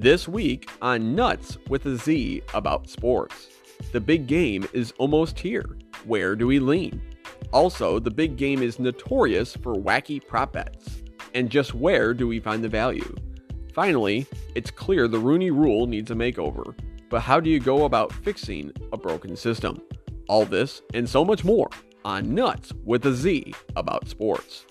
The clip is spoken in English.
This week on Nuts with a Z about sports. The big game is almost here. Where do we lean? Also, the big game is notorious for wacky prop bets. And just where do we find the value? Finally, it's clear the Rooney rule needs a makeover. But how do you go about fixing a broken system? All this and so much more on Nuts with a Z about sports.